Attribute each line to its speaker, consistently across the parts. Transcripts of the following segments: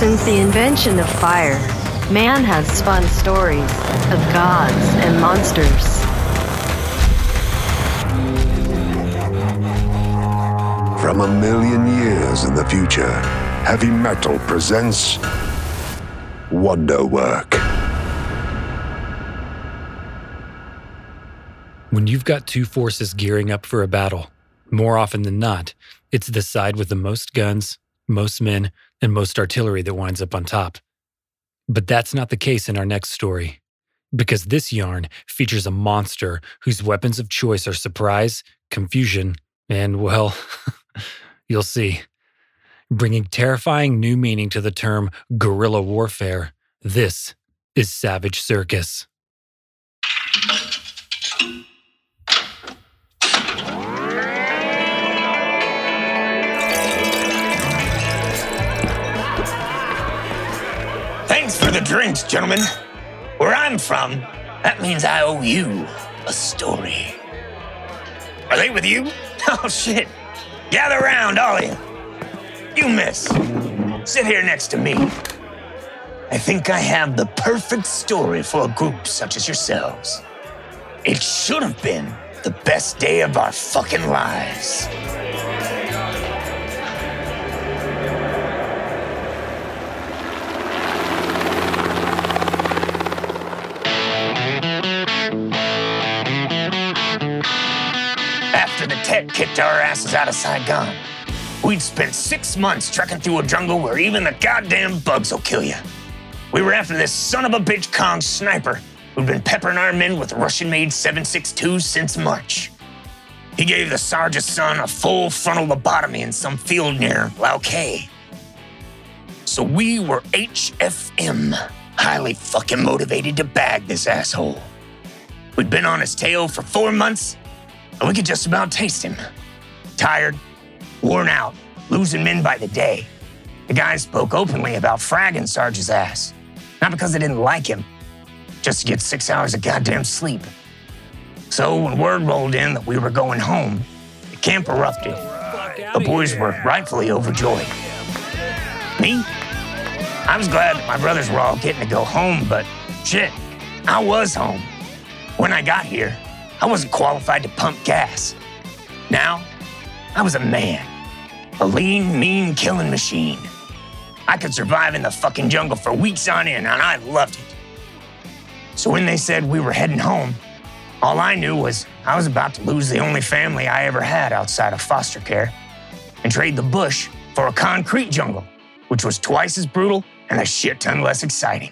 Speaker 1: Since the invention of fire, man has spun stories of gods and monsters.
Speaker 2: From a million years in the future, Heavy Metal presents Wonderwork.
Speaker 3: When you've got two forces gearing up for a battle, more often than not, it's the side with the most guns, most men, and most artillery that winds up on top. But that's not the case in our next story, because this yarn features a monster whose weapons of choice are surprise, confusion, and, well, you'll see. Bringing terrifying new meaning to the term guerrilla warfare, this is Savage Circus.
Speaker 4: For the drinks, gentlemen. Where I'm from, that means I owe you a story. Are they with you? Oh, shit. Gather round, all of you. You, miss. Sit here next to me. I think I have the perfect story for a group such as yourselves. It should have been the best day of our fucking lives. Tet kicked our asses out of Saigon, we'd spent six months trekking through a jungle where even the goddamn bugs will kill you. We were after this son of a bitch Cong sniper who'd been peppering our men with Russian-made 7.62s since March. He gave the sergeant's son a full frontal lobotomy in some field near Lauke. So we were HFM, highly fucking motivated to bag this asshole. We'd been on his tail for four months, and we could just about taste him. Tired, worn out, losing men by the day. The guys spoke openly about fragging Sarge's ass. Not because they didn't like him, just to get six hours of goddamn sleep. So when word rolled in that we were going home, the camp erupted. The boys were rightfully overjoyed. Me? I was glad that my brothers were all getting to go home, but shit, I was home. When I got here, I wasn't qualified to pump gas. Now, I was a man. A lean, mean killing machine. I could survive in the fucking jungle for weeks on end, and I loved it. So when they said we were heading home, all I knew was I was about to lose the only family I ever had outside of foster care and trade the bush for a concrete jungle, which was twice as brutal and a shit ton less exciting.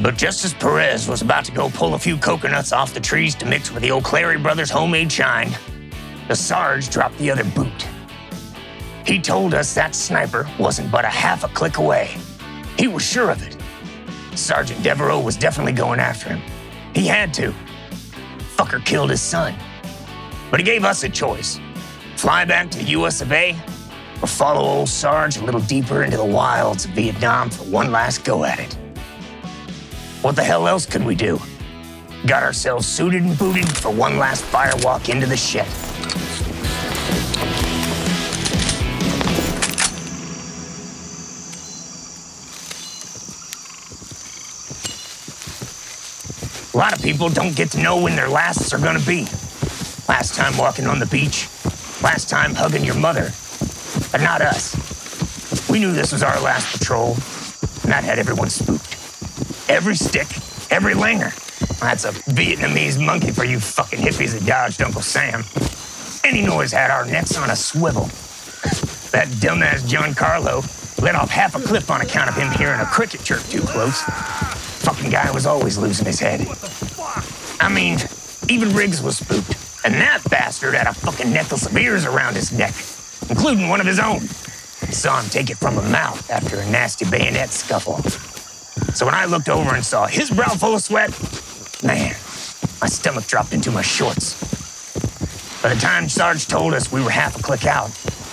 Speaker 4: But just as Perez was about to go pull a few coconuts off the trees to mix with the O'Clery brothers' homemade shine, the Sarge dropped the other boot. He told us that sniper wasn't but a half a click away. He was sure of it. Sergeant Devereaux was definitely going after him. He had to. Fucker killed his son. But he gave us a choice fly back to the US of A or follow old Sarge a little deeper into the wilds of Vietnam for one last go at it. What the hell else could we do? Got ourselves suited and booted for one last firewalk into the shit. A lot of people don't get to know when their lasts are gonna be. Last time walking on the beach, last time hugging your mother, but not us. We knew this was our last patrol, and that had everyone spooked. Every stick, every langur. That's a Vietnamese monkey for you fucking hippies that dodged Uncle Sam. Any noise had our necks on a swivel. That dumbass Giancarlo let off half a clip on account of him hearing a cricket chirp too close. Fucking guy was always losing his head. I mean, even Riggs was spooked, and that bastard had a fucking necklace of ears around his neck, including one of his own. Saw him take it from a mouth after a nasty bayonet scuffle. So when I looked over and saw his brow full of sweat, man, my stomach dropped into my shorts. By the time Sarge told us we were half a click out,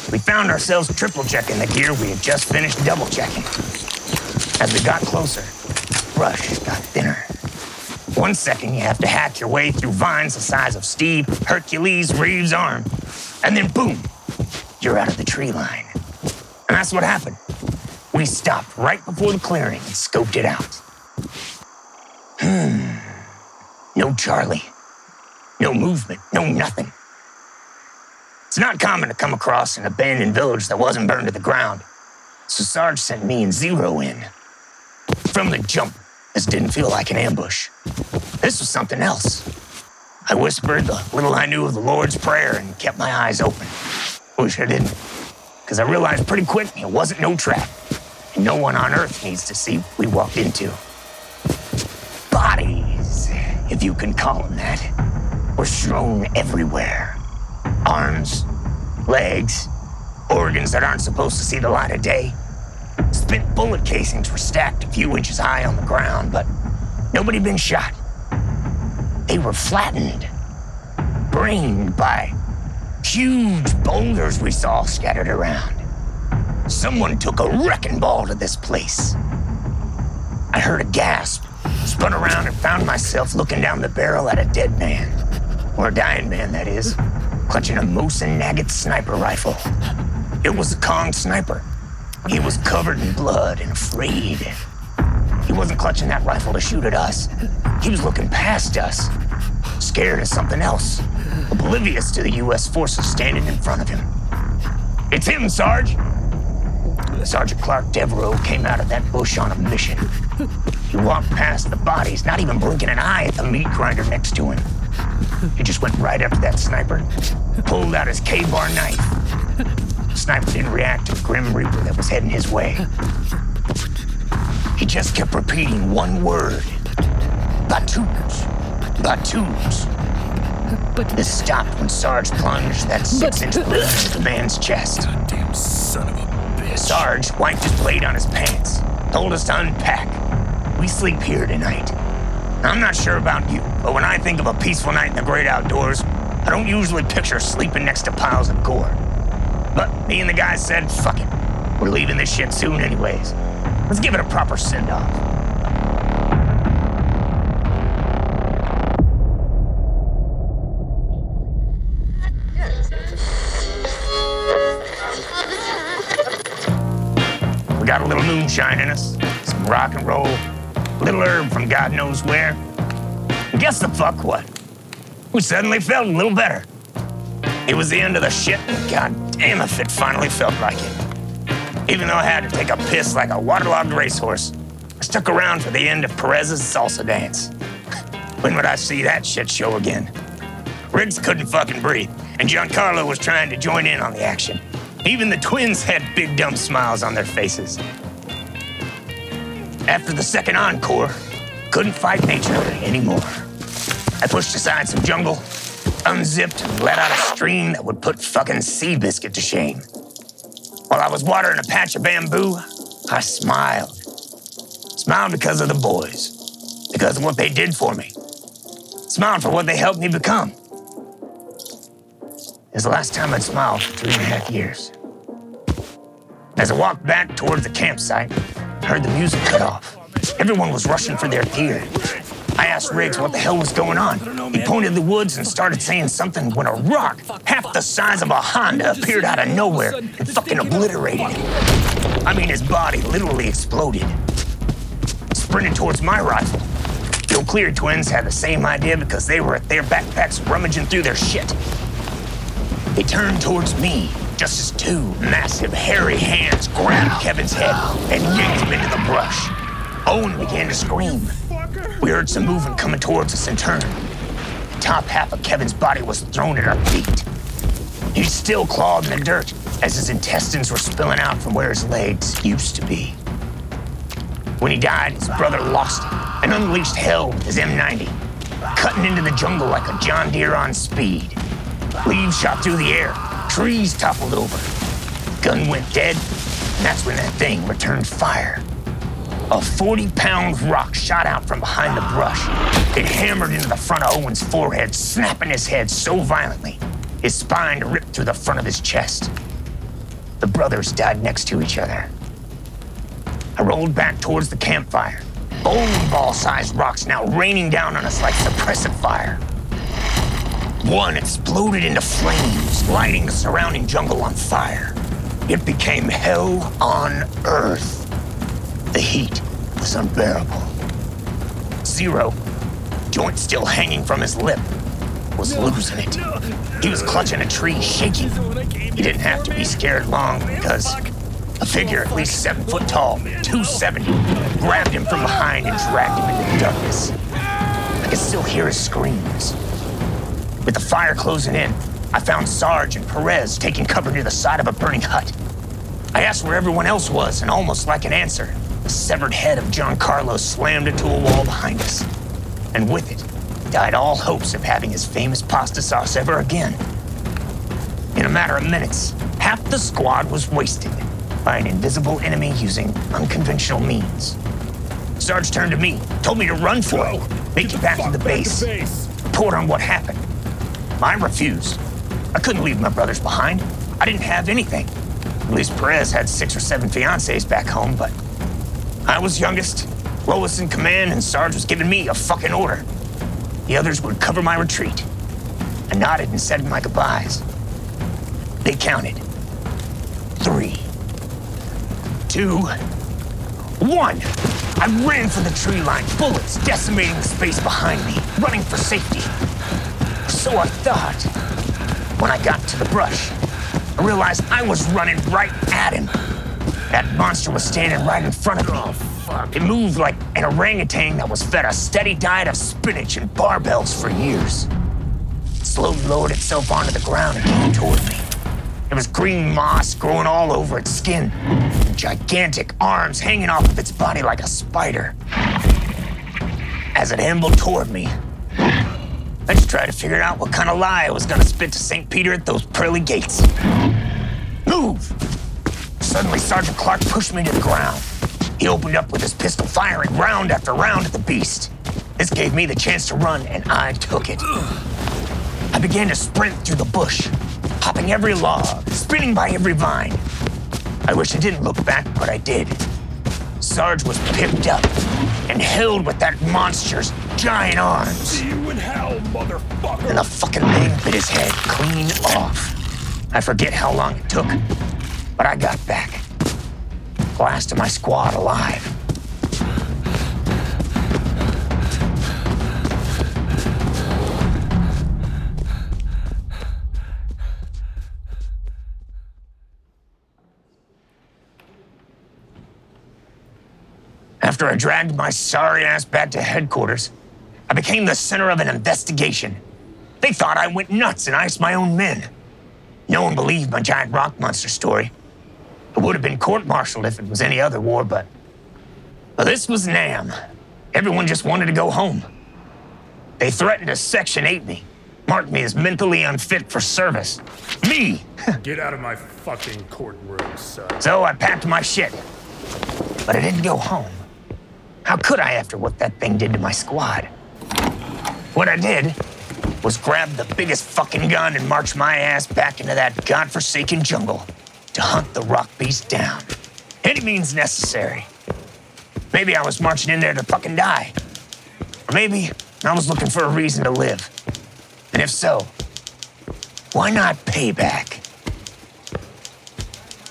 Speaker 4: we found ourselves triple checking the gear we had just finished double checking. As we got closer, brush got thinner. One second you have to hack your way through vines the size of Steve Hercules Reeves' arm, and then boom, you're out of the tree line. And that's what happened. We stopped right before the clearing and scoped it out. Hmm. No Charlie. No movement. No nothing. It's not common to come across an abandoned village that wasn't burned to the ground. So Sarge sent me and Zero in. From the jump, this didn't feel like an ambush. This was something else. I whispered the little I knew of the Lord's Prayer and kept my eyes open. Wish I didn't, because I realized pretty quick it wasn't no trap, no one on Earth needs to see what we walked into. Bodies, if you can call them that, were strewn everywhere. Arms, legs, organs that aren't supposed to see the light of day. Spent bullet casings were stacked a few inches high on the ground, but nobody been shot. They were flattened, brained by huge boulders we saw scattered around. Someone took a wrecking ball to this place. I heard a gasp, spun around, and found myself looking down the barrel at a dead man, or a dying man, that is, clutching a Mosin Nagant sniper rifle. It was a Cong sniper. He was covered in blood and afraid. He wasn't clutching that rifle to shoot at us. He was looking past us, scared of something else, oblivious to the U.S. forces standing in front of him. It's him, Sarge! Sergeant Clark Devereaux came out of that bush on a mission. He walked past the bodies, not even blinking an eye at the meat grinder next to him. He just went right up to that sniper, pulled out his Ka-Bar knife. The sniper didn't react to the Grim Reaper that was heading his way. He just kept repeating one word. Batoons. Batoons.
Speaker 5: But
Speaker 4: This stopped when Sarge plunged that six-inch blade into the man's chest.
Speaker 6: Goddamn son of a bitch.
Speaker 4: Sarge wiped his blade on his pants, told us to unpack. We sleep here tonight. I'm not sure about you, but when I think of a peaceful night in the great outdoors, I don't usually picture sleeping next to piles of gore. But me and the guys said, fuck it. We're leaving this shit soon anyways. Let's give it a proper send-off. We moonshine in us, some rock and roll, little herb from God knows where. And guess the fuck what? We suddenly felt a little better. It was the end of the shit, and god damn if it finally felt like it. Even though I had to take a piss like a waterlogged racehorse, I stuck around for the end of Perez's salsa dance. when would I see that shit show again? Riggs couldn't fucking breathe, and Giancarlo was trying to join in on the action. Even the twins had big dumb smiles on their faces. After the second encore, couldn't fight nature anymore. I pushed aside some jungle, unzipped, and let out a stream that would put fucking Seabiscuit to shame. While I was watering a patch of bamboo, I smiled. Smiled because of the boys, because of what they did for me. Smiled for what they helped me become. It was the last time I'd smiled for three and a half years. As I walked back towards the campsite, heard the music cut off. Everyone was rushing for their gear. I asked Riggs what the hell was going on. He pointed the woods and started saying something when a rock, half the size of a Honda, appeared out of nowhere and fucking obliterated him. I mean, his body literally exploded. Sprinted towards my rifle. The Clear twins had the same idea because they were at their backpacks rummaging through their shit. They turned towards me just as two massive, hairy hands grabbed Kevin's head and yanked him into the brush. Owen began to scream. We heard some movement coming towards us in turn. The top half of Kevin's body was thrown at our feet. He still clawed in the dirt as his intestines were spilling out from where his legs used to be. When he died, his brother lost him and unleashed hell with his M90, cutting into the jungle like a John Deere on speed. Leaves shot through the air, trees toppled over. Gun went dead, and that's when that thing returned fire. A 40 pound rock shot out from behind the brush. It hammered into the front of Owen's forehead, snapping his head so violently, his spine ripped through the front of his chest. The brothers died next to each other. I rolled back towards the campfire, bowling ball sized rocks now raining down on us like suppressive fire. One exploded into flames, lighting the surrounding jungle on fire. It became hell on earth. The heat was unbearable. Zero, joint still hanging from his lip, was losing it. He was clutching a tree, shaking. He didn't have to be scared long because a figure at least seven foot tall, 270, grabbed him from behind and dragged him into the darkness. I could still hear his screams. With the fire closing in, I found Sarge and Perez taking cover near the side of a burning hut. I asked where everyone else was, and almost like an answer, the severed head of John Carlos slammed into a wall behind us. And with it, died all hopes of having his famous pasta sauce ever again. In a matter of minutes, half the squad was wasted by an invisible enemy using unconventional means. Sarge turned to me, told me to run for it, make it back to the base, report on what happened. I refused. I couldn't leave my brothers behind. I didn't have anything. At least Perez had six or seven fiancées back home, but I was youngest, lowest in command, and Sarge was giving me a fucking order. The others would cover my retreat. I nodded and said my goodbyes. They counted. Three, two, one. I ran for the tree line, bullets decimating the space behind me, running for safety. So I thought. When I got to the brush, I realized I was running right at him. That monster was standing right in front of me. Oh, fuck. It moved like an orangutan that was fed a steady diet of spinach and barbells for years. It slowly lowered itself onto the ground and came toward me. There was green moss growing all over its skin, and gigantic arms hanging off of its body like a spider. As it ambled toward me, I just tried to figure out what kind of lie I was gonna spit to St. Peter at those pearly gates. Move! Suddenly, Sergeant Clark pushed me to the ground. He opened up with his pistol, firing round after round at the beast. This gave me the chance to run, and I took it. I began to sprint through the bush, hopping every log, spinning by every vine. I wish I didn't look back, but I did. Sarge was picked up and held with that monster's giant arms.
Speaker 6: Hell, motherfucker.
Speaker 4: And the fucking thing bit his head clean off. I forget how long it took, but I got back. Last of my squad alive. After I dragged my sorry ass back to headquarters, I became the center of an investigation. They thought I went nuts and iced my own men. No one believed my giant rock monster story. I would have been court martialed if it was any other war, but. But this was Nam. Everyone just wanted to go home. They threatened to Section 8 me, marked me as mentally unfit for service. Me!
Speaker 6: Get out of my fucking courtroom, son.
Speaker 4: So I packed my shit. But I didn't go home. How could I after what that thing did to my squad? What I did was grab the biggest fucking gun and march my ass back into that godforsaken jungle to hunt the rock beast down. Any means necessary. Maybe I was marching in there to fucking die. Or maybe I was looking for a reason to live. And if so, why not payback?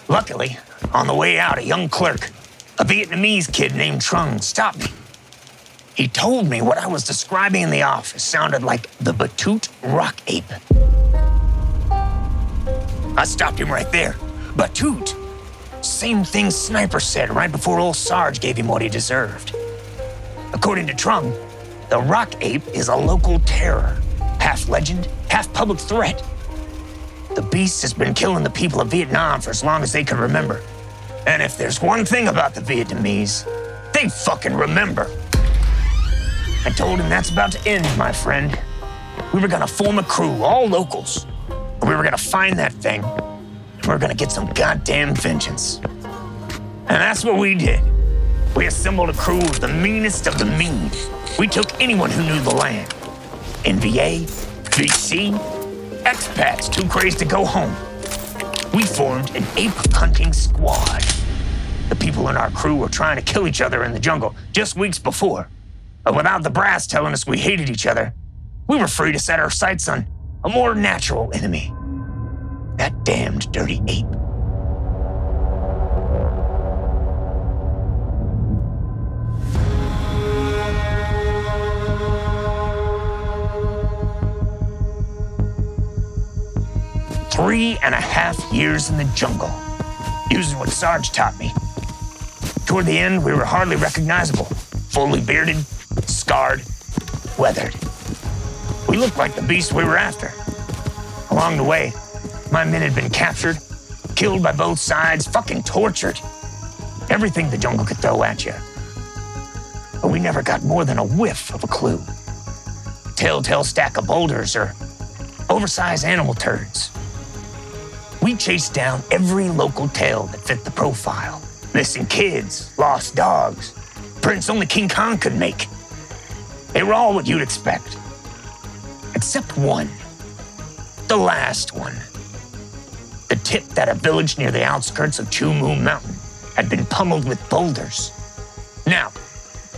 Speaker 4: Luckily, on the way out, a young clerk, a Vietnamese kid named Trung, stopped me. He told me what I was describing in the office sounded like the Batute rock ape. I stopped him right there. Batute? Same thing Sniper said right before old Sarge gave him what he deserved. According to Trung, the rock ape is a local terror, half legend, half public threat. The beast has been killing the people of Vietnam for as long as they can remember. And if there's one thing about the Vietnamese, they fucking remember. I told him that's about to end, my friend. We were gonna form a crew, all locals. And We were gonna find that thing, and we were gonna get some goddamn vengeance. And that's what we did. We assembled a crew of the meanest of the mean. We took anyone who knew the land. NVA, VC, expats too crazed to go home. We formed an ape hunting squad. The people in our crew were trying to kill each other in the jungle just weeks before. But without the brass telling us we hated each other, we were free to set our sights on a more natural enemy. That damned dirty ape. Three and a half years in the jungle, using what Sarge taught me. Toward the end, we were hardly recognizable, fully bearded, scarred, weathered. We looked like the beast we were after. Along the way, my men had been captured, killed by both sides, fucking tortured. Everything the jungle could throw at you. But we never got more than a whiff of a clue. Telltale stack of boulders or oversized animal turds. We chased down every local tale that fit the profile. Missing kids, lost dogs, prints only King Kong could make. They were all what you'd expect. Except one. The last one. The tip that a village near the outskirts of Chumu Mountain had been pummeled with boulders. Now,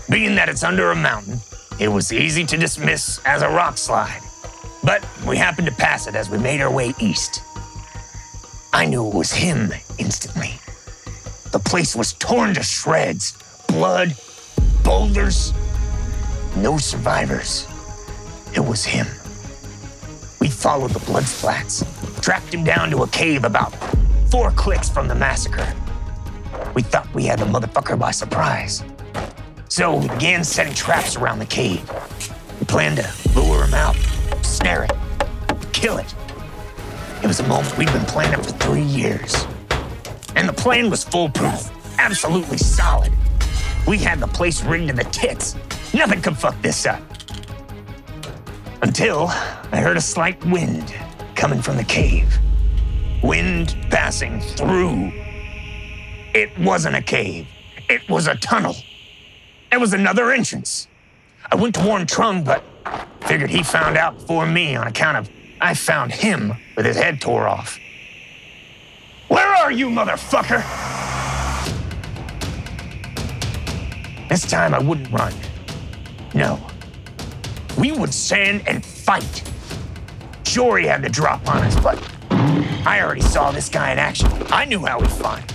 Speaker 4: being that it's under a mountain, it was easy to dismiss as a rock slide. But we happened to pass it as we made our way east. I knew it was him instantly. The place was torn to shreds blood, boulders, no survivors. It was him. We followed the blood splats, tracked him down to a cave about four clicks from the massacre. We thought we had the motherfucker by surprise. So we began setting traps around the cave. We planned to lure him out, snare it, kill it. It was a moment we'd been planning for three years. And the plan was foolproof, absolutely solid. We had the place rigged to the tits. Nothing could fuck this up. Until I heard a slight wind coming from the cave. Wind passing through. It wasn't a cave, it was a tunnel. It was another entrance. I went to warn Trung, but figured he found out before me on account of I found him with his head tore off. Where are you, motherfucker? This time I wouldn't run. No. We would stand and fight. Sure, he had the drop on us, but I already saw this guy in action. I knew how he'd fight.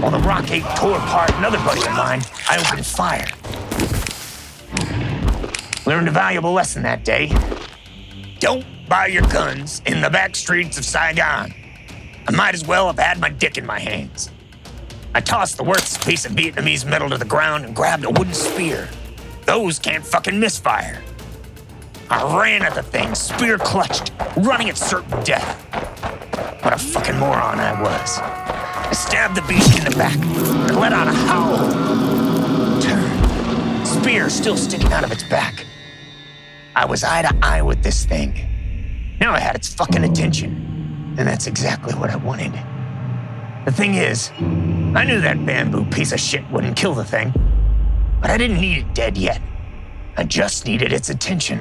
Speaker 4: While the rock ape tore apart another buddy of mine, I opened fire. Learned a valuable lesson that day. Don't buy your guns in the back streets of Saigon. I might as well have had my dick in my hands. I tossed the worthless piece of Vietnamese metal to the ground and grabbed a wooden spear. Those can't fucking misfire. I ran at the thing, spear clutched, running at certain death. What a fucking moron I was. I stabbed the beast in the back and let out a howl. Turn, spear still sticking out of its back. I was eye to eye with this thing. Now I had its fucking attention, and that's exactly what I wanted. The thing is, I knew that bamboo piece of shit wouldn't kill the thing, but I didn't need it dead yet. I just needed its attention.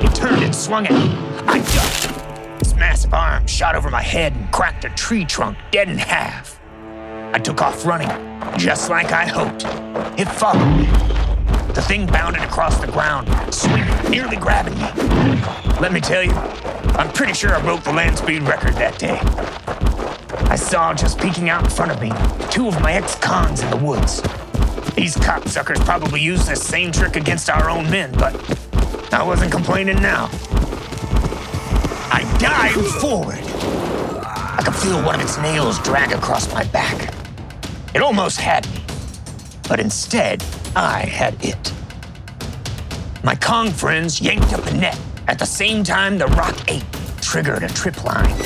Speaker 4: He turned and swung at me. I ducked. His massive arm shot over my head and cracked a tree trunk dead in half. I took off running, just like I hoped. It followed me. The thing bounded across the ground, swinging, nearly grabbing me. Let me tell you, I'm pretty sure I broke the land speed record that day. I saw just peeking out in front of me two of my ex-cons in the woods. These cocksuckers probably used this same trick against our own men, but I wasn't complaining now. I dived forward. I could feel one of its nails drag across my back. It almost had me, but instead, I had it. My Cong friends yanked up a net at the same time the rock ape triggered a trip line.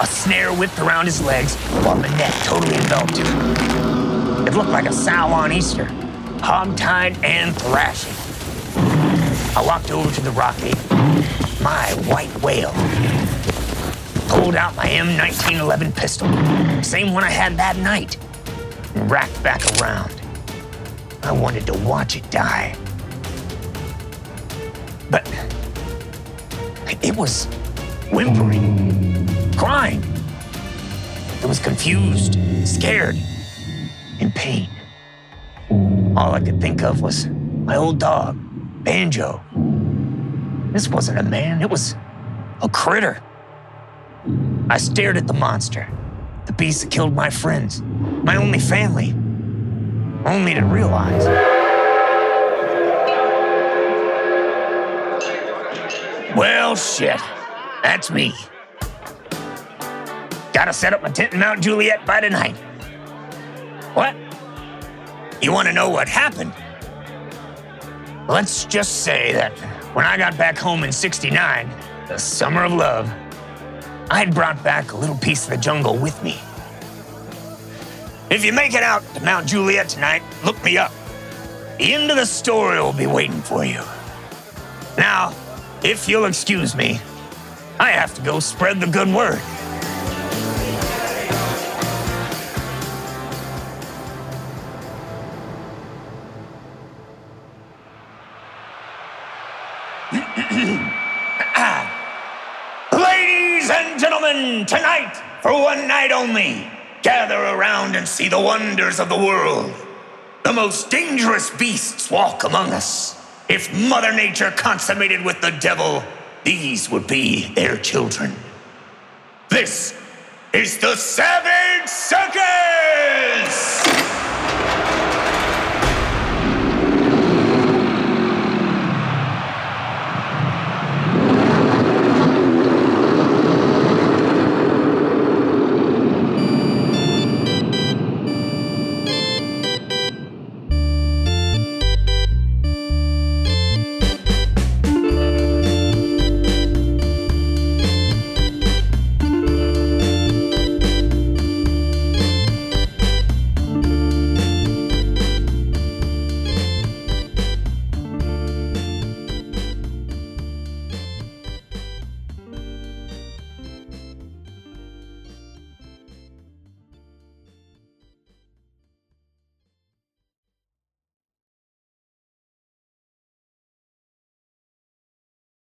Speaker 4: A snare whipped around his legs while the net totally enveloped him. It looked like a sow on Easter, hog-tied and thrashing. I walked over to the rock ape, my white whale. Pulled out my M1911 pistol, same one I had that night, and racked back around. I wanted to watch it die. But it was whimpering, crying. It was confused, scared, in pain. All I could think of was my old dog, Banjo. This wasn't a man, it was a critter. I stared at the monster, the beast that killed my friends, my only family, only to realize. Well, shit. That's me. Gotta set up my tent in Mount Juliet by tonight. What? You want to know what happened? Let's just say that when I got back home in 69, the summer of love, I had brought back a little piece of the jungle with me. If you make it out to Mount Juliet tonight, look me up. The end of the story will be waiting for you. Now, if you'll excuse me, I have to go spread the good word. Ladies and gentlemen, tonight, for one night only, gather around and see the wonders of the world. The most dangerous beasts walk among us. If Mother Nature consummated with the devil, these would be their children. This is the Savage Circus!